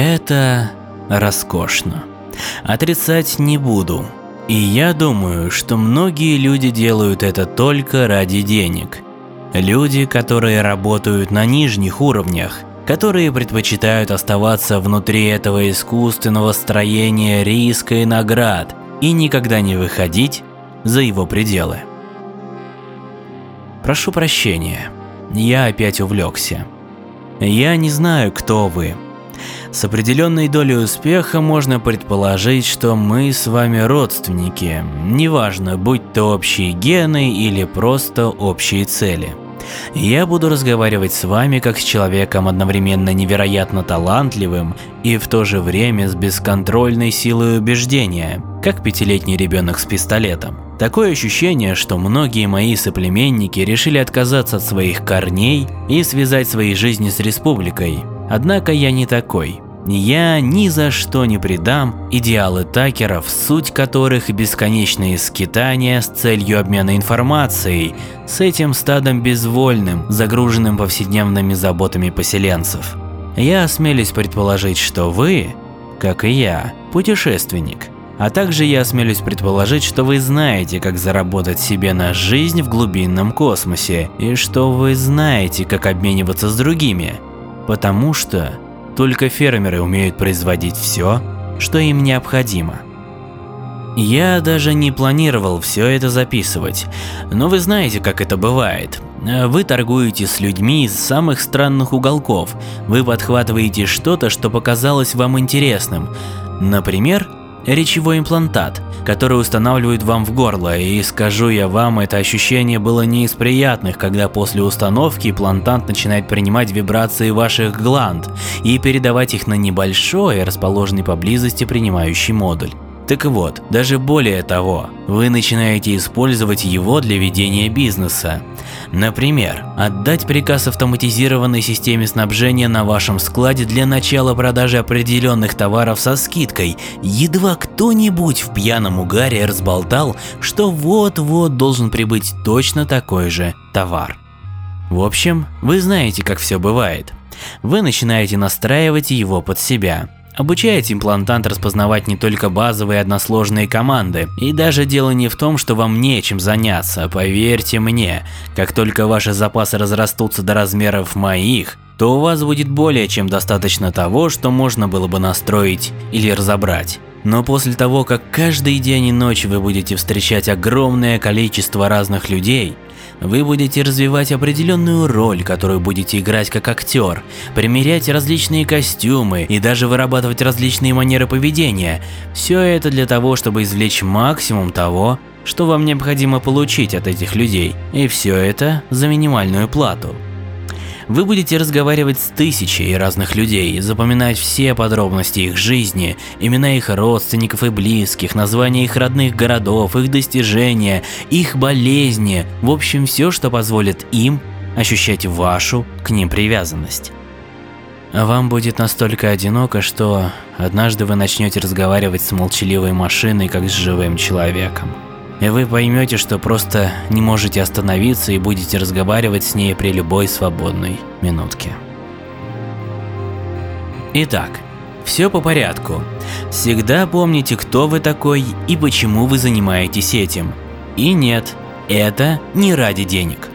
Это роскошно. Отрицать не буду. И я думаю, что многие люди делают это только ради денег. Люди, которые работают на нижних уровнях, которые предпочитают оставаться внутри этого искусственного строения риска и наград и никогда не выходить за его пределы. Прошу прощения, я опять увлекся. Я не знаю, кто вы. С определенной долей успеха можно предположить, что мы с вами родственники, неважно, будь то общие гены или просто общие цели. Я буду разговаривать с вами как с человеком одновременно невероятно талантливым и в то же время с бесконтрольной силой убеждения, как пятилетний ребенок с пистолетом. Такое ощущение, что многие мои соплеменники решили отказаться от своих корней и связать свои жизни с республикой. Однако я не такой. Я ни за что не предам идеалы такеров, суть которых бесконечные скитания с целью обмена информацией с этим стадом безвольным, загруженным повседневными заботами поселенцев. Я осмелюсь предположить, что вы, как и я, путешественник. А также я осмелюсь предположить, что вы знаете, как заработать себе на жизнь в глубинном космосе, и что вы знаете, как обмениваться с другими. Потому что только фермеры умеют производить все, что им необходимо. Я даже не планировал все это записывать, но вы знаете, как это бывает. Вы торгуете с людьми из самых странных уголков, вы подхватываете что-то, что показалось вам интересным. Например, речевой имплантат, который устанавливают вам в горло, и скажу я вам, это ощущение было не из приятных, когда после установки имплантант начинает принимать вибрации ваших гланд и передавать их на небольшой, расположенный поблизости принимающий модуль. Так вот, даже более того, вы начинаете использовать его для ведения бизнеса. Например, отдать приказ автоматизированной системе снабжения на вашем складе для начала продажи определенных товаров со скидкой. Едва кто-нибудь в пьяном угаре разболтал, что вот-вот должен прибыть точно такой же товар. В общем, вы знаете, как все бывает. Вы начинаете настраивать его под себя. Обучаете имплантант распознавать не только базовые односложные команды. И даже дело не в том, что вам нечем заняться, поверьте мне. Как только ваши запасы разрастутся до размеров моих, то у вас будет более чем достаточно того, что можно было бы настроить или разобрать. Но после того, как каждый день и ночь вы будете встречать огромное количество разных людей, вы будете развивать определенную роль, которую будете играть как актер, примерять различные костюмы и даже вырабатывать различные манеры поведения. Все это для того, чтобы извлечь максимум того, что вам необходимо получить от этих людей. И все это за минимальную плату. Вы будете разговаривать с тысячей разных людей, запоминать все подробности их жизни, имена их родственников и близких, названия их родных городов, их достижения, их болезни, в общем все, что позволит им ощущать вашу к ним привязанность. Вам будет настолько одиноко, что однажды вы начнете разговаривать с молчаливой машиной, как с живым человеком и вы поймете, что просто не можете остановиться и будете разговаривать с ней при любой свободной минутке. Итак, все по порядку. Всегда помните, кто вы такой и почему вы занимаетесь этим. И нет, это не ради денег.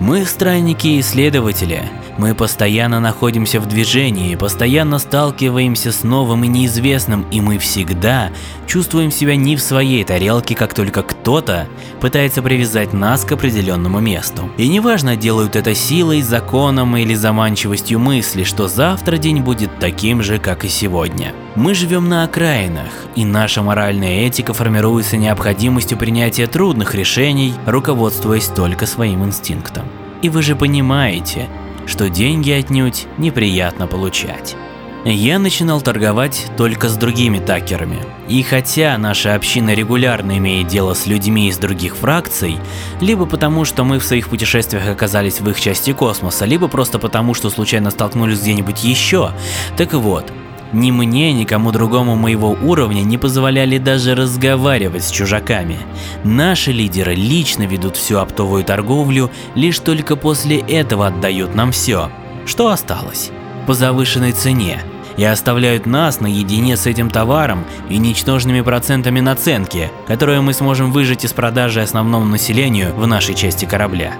Мы странники и исследователи, мы постоянно находимся в движении, постоянно сталкиваемся с новым и неизвестным, и мы всегда чувствуем себя не в своей тарелке, как только кто-то пытается привязать нас к определенному месту. И неважно, делают это силой, законом или заманчивостью мысли, что завтра день будет таким же, как и сегодня. Мы живем на окраинах, и наша моральная этика формируется необходимостью принятия трудных решений, руководствуясь только своим инстинктом. И вы же понимаете, что деньги отнюдь неприятно получать. Я начинал торговать только с другими такерами. И хотя наша община регулярно имеет дело с людьми из других фракций, либо потому, что мы в своих путешествиях оказались в их части космоса, либо просто потому, что случайно столкнулись где-нибудь еще, так вот, ни мне, ни кому другому моего уровня не позволяли даже разговаривать с чужаками. Наши лидеры лично ведут всю оптовую торговлю, лишь только после этого отдают нам все, что осталось, по завышенной цене. и оставляют нас наедине с этим товаром и ничтожными процентами наценки, которые мы сможем выжать из продажи основному населению в нашей части корабля.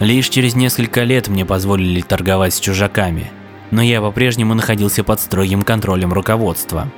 Лишь через несколько лет мне позволили торговать с чужаками, но я по-прежнему находился под строгим контролем руководства.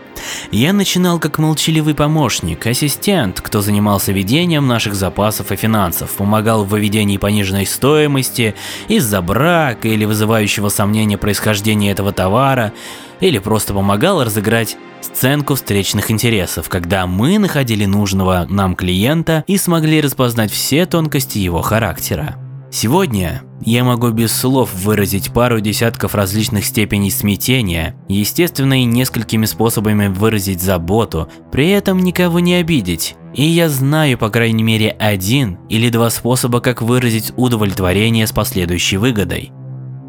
Я начинал как молчаливый помощник, ассистент, кто занимался ведением наших запасов и финансов, помогал в выведении пониженной стоимости из-за брака или вызывающего сомнения происхождения этого товара, или просто помогал разыграть сценку встречных интересов, когда мы находили нужного нам клиента и смогли распознать все тонкости его характера. Сегодня я могу без слов выразить пару десятков различных степеней смятения, естественно и несколькими способами выразить заботу, при этом никого не обидеть. И я знаю по крайней мере один или два способа, как выразить удовлетворение с последующей выгодой.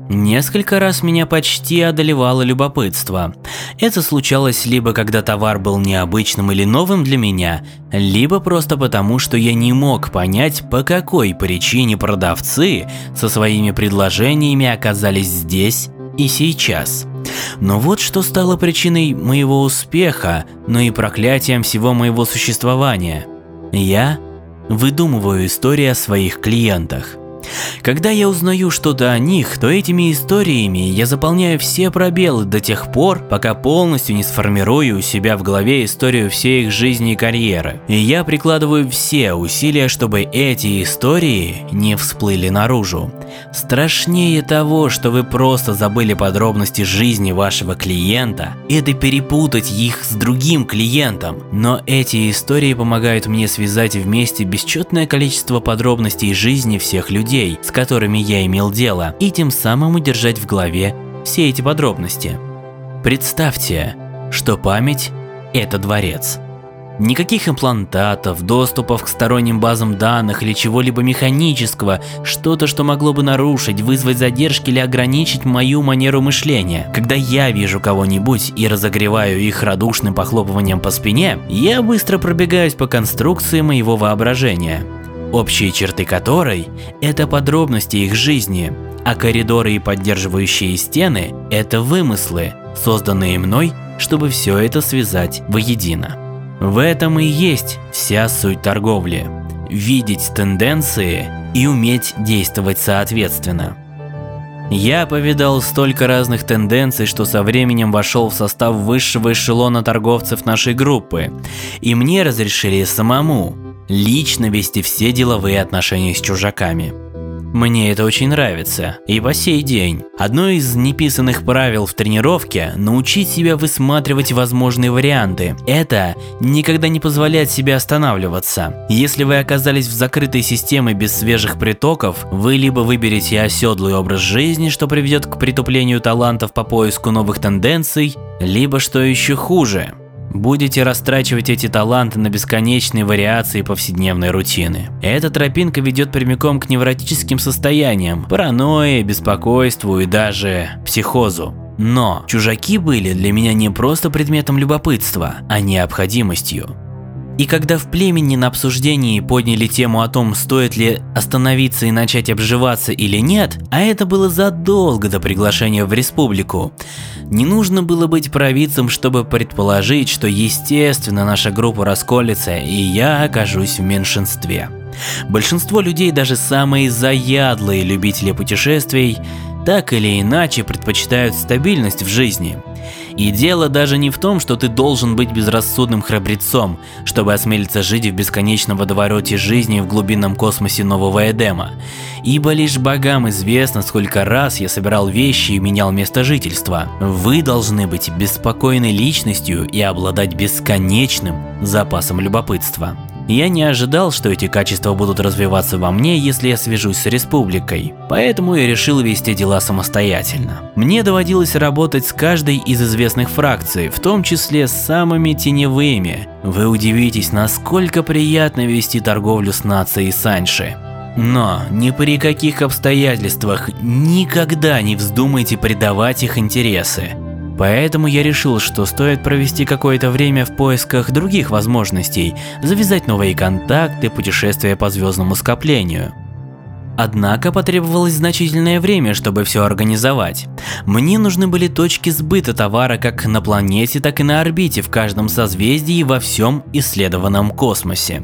Несколько раз меня почти одолевало любопытство. Это случалось либо когда товар был необычным или новым для меня, либо просто потому, что я не мог понять, по какой причине продавцы со своими предложениями оказались здесь и сейчас. Но вот что стало причиной моего успеха, но и проклятием всего моего существования. Я выдумываю истории о своих клиентах. Когда я узнаю что-то о них, то этими историями я заполняю все пробелы до тех пор, пока полностью не сформирую у себя в голове историю всей их жизни и карьеры. И я прикладываю все усилия, чтобы эти истории не всплыли наружу. Страшнее того, что вы просто забыли подробности жизни вашего клиента, это перепутать их с другим клиентом. Но эти истории помогают мне связать вместе бесчетное количество подробностей жизни всех людей с которыми я имел дело, и тем самым удержать в голове все эти подробности. Представьте, что память – это дворец. Никаких имплантатов, доступов к сторонним базам данных или чего-либо механического, что-то, что могло бы нарушить, вызвать задержки или ограничить мою манеру мышления. Когда я вижу кого-нибудь и разогреваю их радушным похлопыванием по спине, я быстро пробегаюсь по конструкции моего воображения общие черты которой – это подробности их жизни, а коридоры и поддерживающие стены – это вымыслы, созданные мной, чтобы все это связать воедино. В этом и есть вся суть торговли – видеть тенденции и уметь действовать соответственно. Я повидал столько разных тенденций, что со временем вошел в состав высшего эшелона торговцев нашей группы, и мне разрешили самому лично вести все деловые отношения с чужаками. Мне это очень нравится, и по сей день. Одно из неписанных правил в тренировке – научить себя высматривать возможные варианты. Это никогда не позволять себе останавливаться. Если вы оказались в закрытой системе без свежих притоков, вы либо выберете оседлый образ жизни, что приведет к притуплению талантов по поиску новых тенденций, либо, что еще хуже, Будете растрачивать эти таланты на бесконечные вариации повседневной рутины. Эта тропинка ведет прямиком к невротическим состояниям, паранойи, беспокойству и даже психозу. Но чужаки были для меня не просто предметом любопытства, а необходимостью. И когда в племени на обсуждении подняли тему о том, стоит ли остановиться и начать обживаться или нет, а это было задолго до приглашения в республику, не нужно было быть провидцем, чтобы предположить, что естественно наша группа расколется и я окажусь в меньшинстве. Большинство людей, даже самые заядлые любители путешествий, так или иначе предпочитают стабильность в жизни. И дело даже не в том, что ты должен быть безрассудным храбрецом, чтобы осмелиться жить в бесконечном водовороте жизни в глубинном космосе Нового Эдема. Ибо лишь богам известно, сколько раз я собирал вещи и менял место жительства. Вы должны быть беспокойной личностью и обладать бесконечным запасом любопытства. Я не ожидал, что эти качества будут развиваться во мне, если я свяжусь с республикой, поэтому я решил вести дела самостоятельно. Мне доводилось работать с каждой из известных фракций, в том числе с самыми теневыми. Вы удивитесь, насколько приятно вести торговлю с нацией Санши. Но ни при каких обстоятельствах никогда не вздумайте предавать их интересы. Поэтому я решил, что стоит провести какое-то время в поисках других возможностей, завязать новые контакты, путешествия по звездному скоплению. Однако потребовалось значительное время, чтобы все организовать. Мне нужны были точки сбыта товара как на планете, так и на орбите в каждом созвездии во всем исследованном космосе.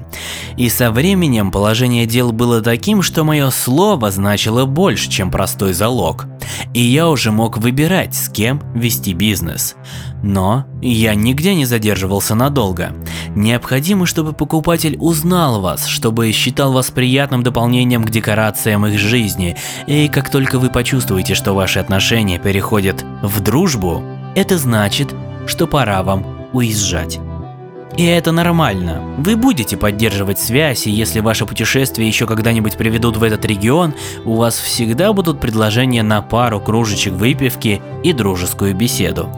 И со временем положение дел было таким, что мое слово значило больше, чем простой залог. И я уже мог выбирать, с кем вести бизнес. Но я нигде не задерживался надолго. Необходимо, чтобы покупатель узнал вас, чтобы считал вас приятным дополнением к декорациям их жизни. И как только вы почувствуете, что ваши отношения переходят в дружбу, это значит, что пора вам уезжать. И это нормально. Вы будете поддерживать связь, и если ваши путешествия еще когда-нибудь приведут в этот регион, у вас всегда будут предложения на пару кружечек выпивки и дружескую беседу.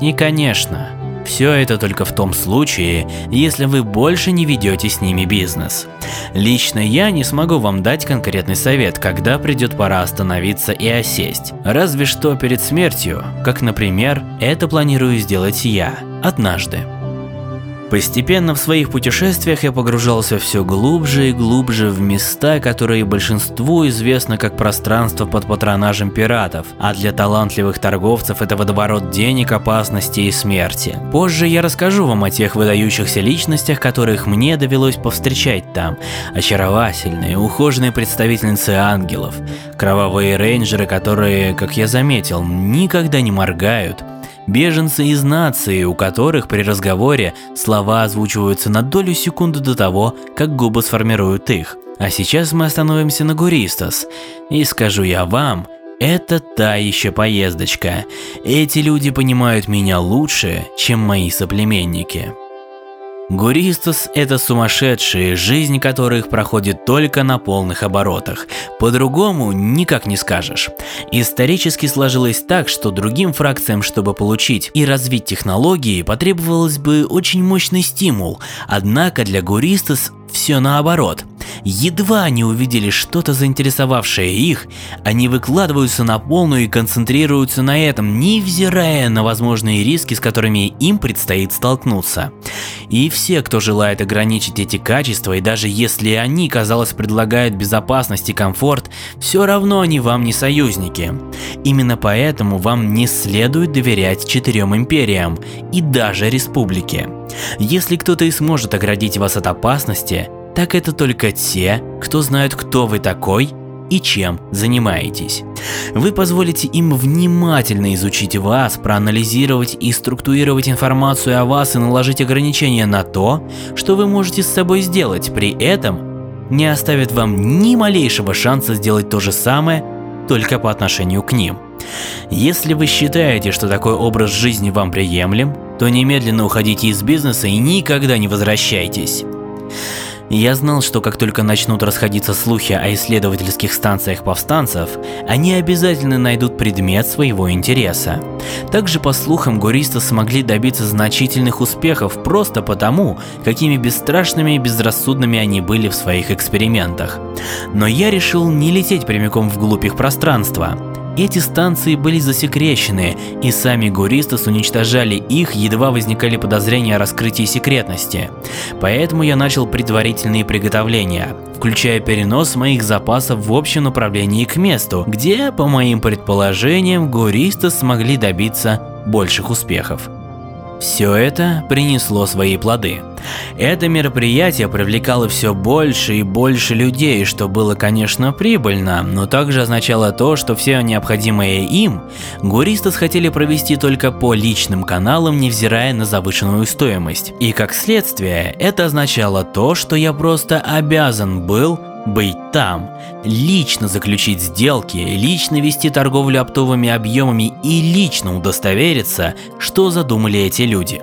И конечно, все это только в том случае, если вы больше не ведете с ними бизнес. Лично я не смогу вам дать конкретный совет, когда придет пора остановиться и осесть. Разве что перед смертью, как, например, это планирую сделать я однажды. Постепенно в своих путешествиях я погружался все глубже и глубже в места, которые большинству известно как пространство под патронажем пиратов, а для талантливых торговцев это водоворот денег, опасности и смерти. Позже я расскажу вам о тех выдающихся личностях, которых мне довелось повстречать там. Очаровательные, ухоженные представительницы ангелов, кровавые рейнджеры, которые, как я заметил, никогда не моргают, Беженцы из нации, у которых при разговоре слова озвучиваются на долю секунды до того, как губы сформируют их. А сейчас мы остановимся на Гуристас. И скажу я вам, это та еще поездочка. Эти люди понимают меня лучше, чем мои соплеменники. Гуристос – это сумасшедшие, жизнь которых проходит только на полных оборотах. По-другому никак не скажешь. Исторически сложилось так, что другим фракциям, чтобы получить и развить технологии, потребовалось бы очень мощный стимул. Однако для Гуристос все наоборот – Едва они увидели что-то заинтересовавшее их, они выкладываются на полную и концентрируются на этом, невзирая на возможные риски, с которыми им предстоит столкнуться. И все, кто желает ограничить эти качества, и даже если они, казалось, предлагают безопасность и комфорт, все равно они вам не союзники. Именно поэтому вам не следует доверять четырем империям и даже республике. Если кто-то и сможет оградить вас от опасности, так это только те, кто знают, кто вы такой и чем занимаетесь. Вы позволите им внимательно изучить вас, проанализировать и структурировать информацию о вас и наложить ограничения на то, что вы можете с собой сделать, при этом не оставят вам ни малейшего шанса сделать то же самое только по отношению к ним. Если вы считаете, что такой образ жизни вам приемлем, то немедленно уходите из бизнеса и никогда не возвращайтесь. Я знал, что как только начнут расходиться слухи о исследовательских станциях повстанцев, они обязательно найдут предмет своего интереса. Также, по слухам, гуристы смогли добиться значительных успехов просто потому, какими бесстрашными и безрассудными они были в своих экспериментах. Но я решил не лететь прямиком вглубь их пространства. Эти станции были засекречены, и сами Гуристас уничтожали их, едва возникали подозрения о раскрытии секретности. Поэтому я начал предварительные приготовления, включая перенос моих запасов в общем направлении к месту, где, по моим предположениям, Гуристас смогли добиться больших успехов. Все это принесло свои плоды. Это мероприятие привлекало все больше и больше людей, что было, конечно, прибыльно, но также означало то, что все необходимое им гуристы хотели провести только по личным каналам, невзирая на завышенную стоимость. И как следствие, это означало то, что я просто обязан был быть там, лично заключить сделки, лично вести торговлю оптовыми объемами и лично удостовериться, что задумали эти люди.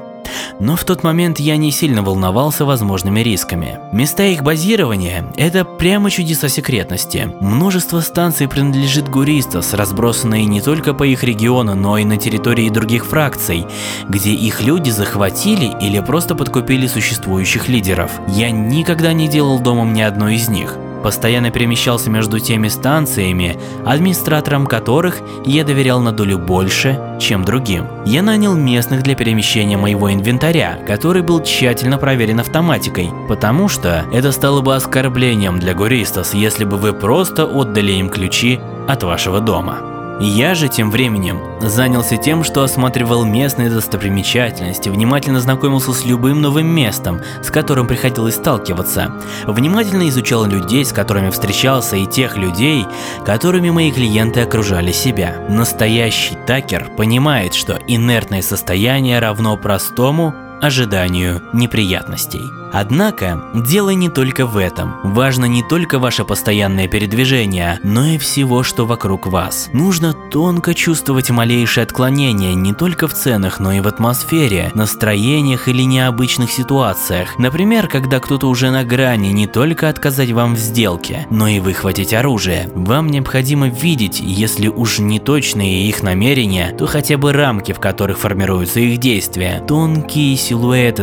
Но в тот момент я не сильно волновался возможными рисками. Места их базирования – это прямо чудеса секретности. Множество станций принадлежит Гуристас, разбросанные не только по их региону, но и на территории других фракций, где их люди захватили или просто подкупили существующих лидеров. Я никогда не делал домом ни одной из них. Постоянно перемещался между теми станциями, администраторам которых я доверял на долю больше, чем другим. Я нанял местных для перемещения моего инвентаря, который был тщательно проверен автоматикой, потому что это стало бы оскорблением для Гуристас, если бы вы просто отдали им ключи от вашего дома. Я же тем временем занялся тем, что осматривал местные достопримечательности, внимательно знакомился с любым новым местом, с которым приходилось сталкиваться, внимательно изучал людей, с которыми встречался, и тех людей, которыми мои клиенты окружали себя. Настоящий такер понимает, что инертное состояние равно простому ожиданию неприятностей. Однако, дело не только в этом. Важно не только ваше постоянное передвижение, но и всего, что вокруг вас. Нужно тонко чувствовать малейшие отклонения не только в ценах, но и в атмосфере, настроениях или необычных ситуациях. Например, когда кто-то уже на грани не только отказать вам в сделке, но и выхватить оружие. Вам необходимо видеть, если уж не точные их намерения, то хотя бы рамки, в которых формируются их действия, тонкие силуэты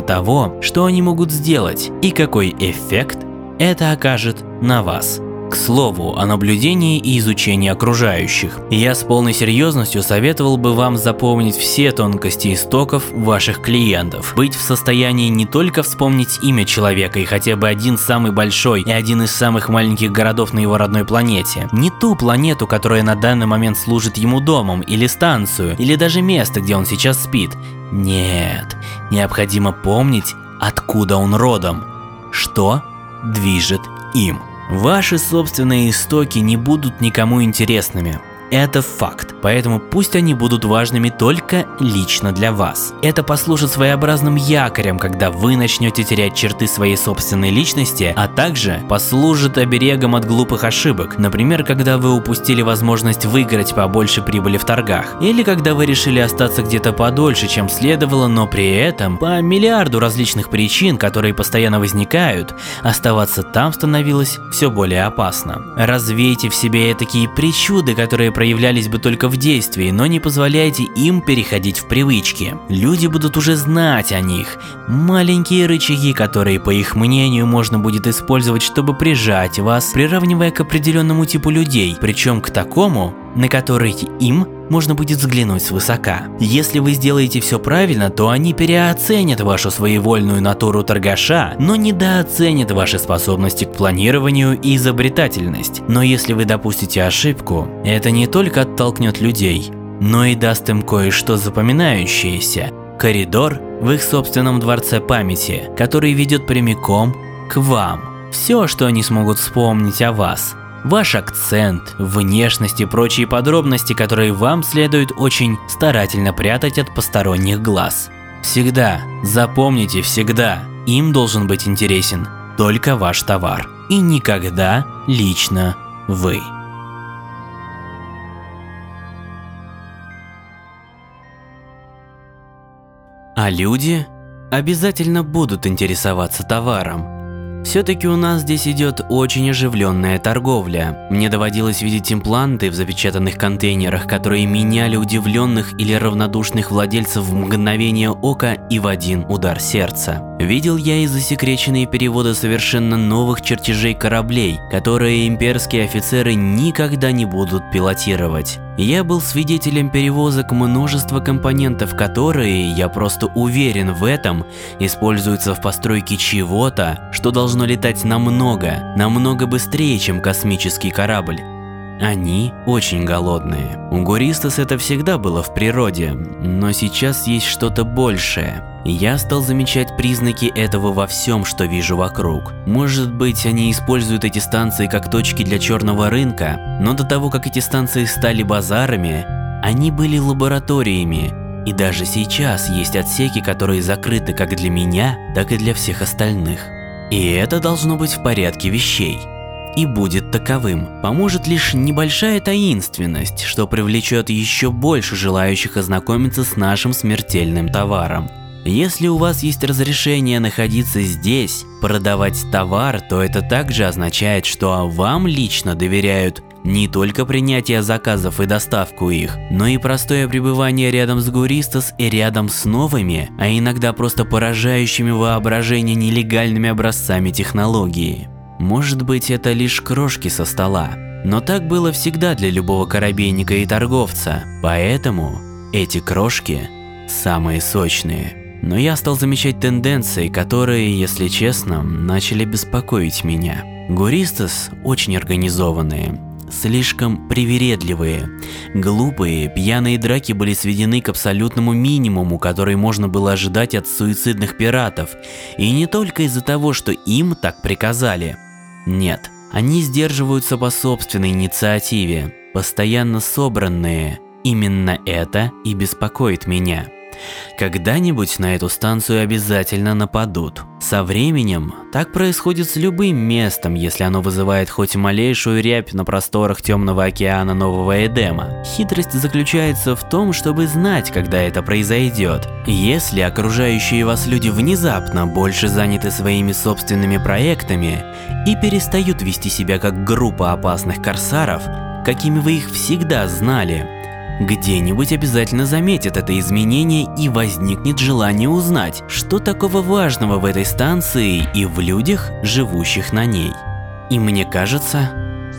того, что они могут сделать и какой эффект это окажет на вас. К слову, о наблюдении и изучении окружающих. Я с полной серьезностью советовал бы вам запомнить все тонкости истоков ваших клиентов. Быть в состоянии не только вспомнить имя человека и хотя бы один самый большой и один из самых маленьких городов на его родной планете. Не ту планету, которая на данный момент служит ему домом, или станцию, или даже место, где он сейчас спит. Нет, необходимо помнить откуда он родом, что движет им. Ваши собственные истоки не будут никому интересными. Это факт, поэтому пусть они будут важными только лично для вас. Это послужит своеобразным якорем, когда вы начнете терять черты своей собственной личности, а также послужит оберегом от глупых ошибок. Например, когда вы упустили возможность выиграть побольше прибыли в торгах, или когда вы решили остаться где-то подольше, чем следовало, но при этом по миллиарду различных причин, которые постоянно возникают, оставаться там становилось все более опасно. Развейте в себе такие причуды, которые проявлялись бы только в действии, но не позволяйте им переходить в привычки. Люди будут уже знать о них. Маленькие рычаги, которые, по их мнению, можно будет использовать, чтобы прижать вас, приравнивая к определенному типу людей, причем к такому, на который им можно будет взглянуть свысока. Если вы сделаете все правильно, то они переоценят вашу своевольную натуру торгаша, но недооценят ваши способности к планированию и изобретательность. Но если вы допустите ошибку, это не только оттолкнет людей, но и даст им кое-что запоминающееся. Коридор в их собственном дворце памяти, который ведет прямиком к вам. Все, что они смогут вспомнить о вас – ваш акцент, внешность и прочие подробности, которые вам следует очень старательно прятать от посторонних глаз. Всегда, запомните всегда, им должен быть интересен только ваш товар и никогда лично вы. А люди обязательно будут интересоваться товаром, все-таки у нас здесь идет очень оживленная торговля. Мне доводилось видеть импланты в запечатанных контейнерах, которые меняли удивленных или равнодушных владельцев в мгновение ока и в один удар сердца. Видел я и засекреченные переводы совершенно новых чертежей кораблей, которые имперские офицеры никогда не будут пилотировать. Я был свидетелем перевозок множества компонентов, которые, я просто уверен в этом, используются в постройке чего-то, что должно летать намного, намного быстрее, чем космический корабль. Они очень голодные. У Гуристас это всегда было в природе, но сейчас есть что-то большее. Я стал замечать признаки этого во всем, что вижу вокруг. Может быть, они используют эти станции как точки для черного рынка, но до того, как эти станции стали базарами, они были лабораториями. И даже сейчас есть отсеки, которые закрыты как для меня, так и для всех остальных. И это должно быть в порядке вещей и будет таковым. Поможет лишь небольшая таинственность, что привлечет еще больше желающих ознакомиться с нашим смертельным товаром. Если у вас есть разрешение находиться здесь, продавать товар, то это также означает, что вам лично доверяют не только принятие заказов и доставку их, но и простое пребывание рядом с Гуристас и рядом с новыми, а иногда просто поражающими воображение нелегальными образцами технологии. Может быть, это лишь крошки со стола. Но так было всегда для любого корабейника и торговца. Поэтому эти крошки самые сочные. Но я стал замечать тенденции, которые, если честно, начали беспокоить меня. Гуристас очень организованные, слишком привередливые. Глупые, пьяные драки были сведены к абсолютному минимуму, который можно было ожидать от суицидных пиратов. И не только из-за того, что им так приказали. Нет, они сдерживаются по собственной инициативе, постоянно собранные. Именно это и беспокоит меня. Когда-нибудь на эту станцию обязательно нападут. Со временем так происходит с любым местом, если оно вызывает хоть малейшую рябь на просторах темного океана Нового Эдема. Хитрость заключается в том, чтобы знать, когда это произойдет. Если окружающие вас люди внезапно больше заняты своими собственными проектами и перестают вести себя как группа опасных корсаров, какими вы их всегда знали, где-нибудь обязательно заметят это изменение и возникнет желание узнать, что такого важного в этой станции и в людях, живущих на ней. И мне кажется,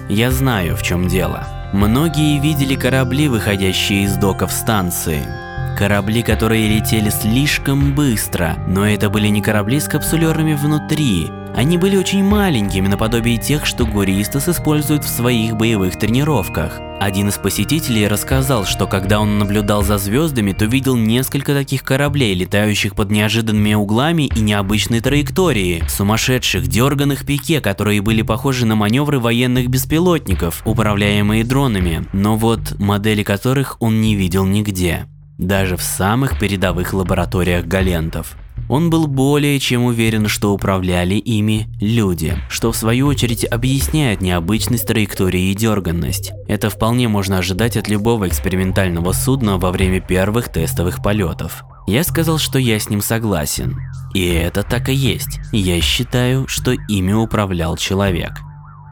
я знаю, в чем дело. Многие видели корабли, выходящие из доков станции. Корабли, которые летели слишком быстро, но это были не корабли с капсулерами внутри, они были очень маленькими, наподобие тех, что Гуристас использует в своих боевых тренировках. Один из посетителей рассказал, что когда он наблюдал за звездами, то видел несколько таких кораблей, летающих под неожиданными углами и необычной траектории, сумасшедших дерганых пике, которые были похожи на маневры военных беспилотников, управляемые дронами, но вот модели которых он не видел нигде, даже в самых передовых лабораториях Галентов. Он был более чем уверен, что управляли ими люди, что в свою очередь объясняет необычность траектории и дерганность. Это вполне можно ожидать от любого экспериментального судна во время первых тестовых полетов. Я сказал, что я с ним согласен. И это так и есть. Я считаю, что ими управлял человек.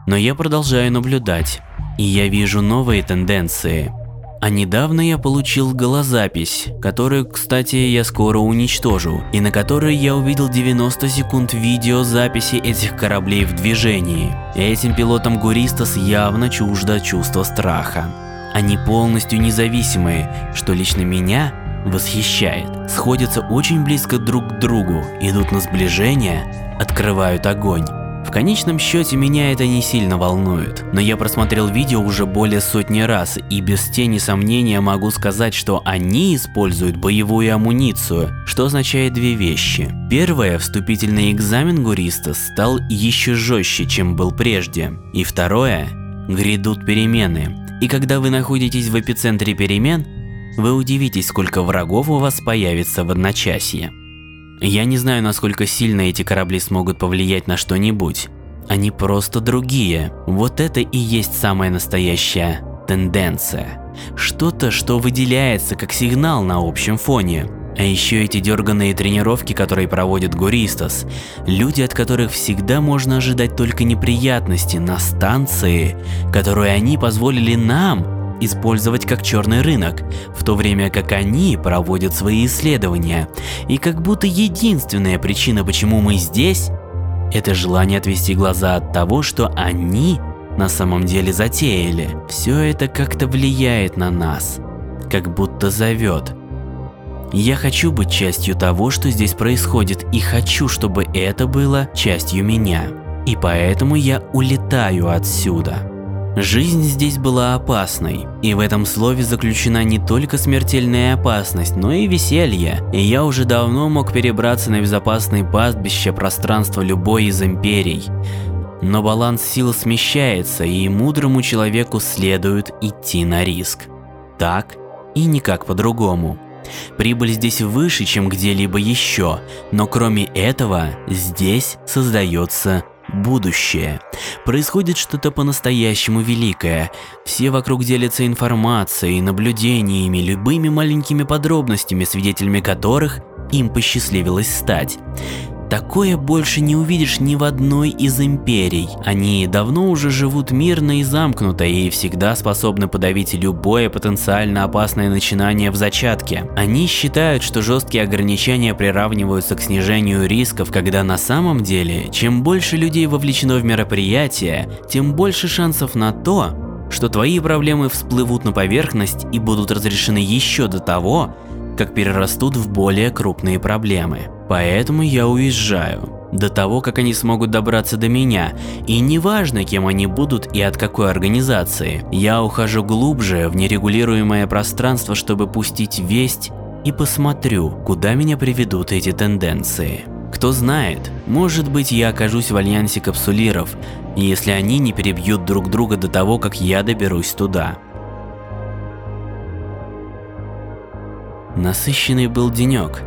Но я продолжаю наблюдать, и я вижу новые тенденции, а недавно я получил голозапись, которую, кстати, я скоро уничтожу, и на которой я увидел 90 секунд видеозаписи этих кораблей в движении. Этим пилотам Гуристас явно чуждо чувство страха. Они полностью независимые, что лично меня восхищает. Сходятся очень близко друг к другу, идут на сближение, открывают огонь. В конечном счете меня это не сильно волнует, но я просмотрел видео уже более сотни раз и без тени сомнения могу сказать, что они используют боевую амуницию, что означает две вещи. Первое, вступительный экзамен Гуриста стал еще жестче, чем был прежде. И второе, грядут перемены. И когда вы находитесь в эпицентре перемен, вы удивитесь, сколько врагов у вас появится в одночасье. Я не знаю, насколько сильно эти корабли смогут повлиять на что-нибудь. Они просто другие. Вот это и есть самая настоящая тенденция. Что-то, что выделяется как сигнал на общем фоне. А еще эти дерганные тренировки, которые проводит Гуристас. Люди, от которых всегда можно ожидать только неприятности на станции, которую они позволили нам использовать как черный рынок, в то время как они проводят свои исследования. И как будто единственная причина, почему мы здесь, это желание отвести глаза от того, что они на самом деле затеяли. Все это как-то влияет на нас, как будто зовет. Я хочу быть частью того, что здесь происходит, и хочу, чтобы это было частью меня. И поэтому я улетаю отсюда. Жизнь здесь была опасной, и в этом слове заключена не только смертельная опасность, но и веселье, и я уже давно мог перебраться на безопасное пастбище пространства любой из империй. Но баланс сил смещается, и мудрому человеку следует идти на риск. Так и никак по-другому. Прибыль здесь выше, чем где-либо еще, но кроме этого, здесь создается будущее. Происходит что-то по-настоящему великое. Все вокруг делятся информацией, наблюдениями, любыми маленькими подробностями, свидетелями которых им посчастливилось стать. Такое больше не увидишь ни в одной из империй. Они давно уже живут мирно и замкнуто и всегда способны подавить любое потенциально опасное начинание в зачатке. Они считают, что жесткие ограничения приравниваются к снижению рисков, когда на самом деле, чем больше людей вовлечено в мероприятие, тем больше шансов на то, что твои проблемы всплывут на поверхность и будут разрешены еще до того, как перерастут в более крупные проблемы. Поэтому я уезжаю. До того, как они смогут добраться до меня, и неважно, кем они будут и от какой организации, я ухожу глубже в нерегулируемое пространство, чтобы пустить весть и посмотрю, куда меня приведут эти тенденции. Кто знает, может быть я окажусь в альянсе капсулиров, если они не перебьют друг друга до того, как я доберусь туда. Насыщенный был денек.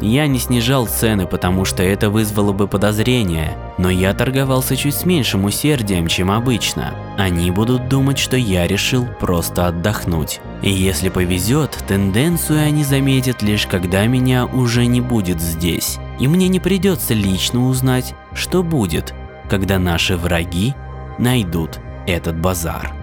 Я не снижал цены, потому что это вызвало бы подозрения, но я торговался чуть с меньшим усердием, чем обычно. Они будут думать, что я решил просто отдохнуть. И если повезет, тенденцию они заметят лишь когда меня уже не будет здесь. И мне не придется лично узнать, что будет, когда наши враги найдут этот базар.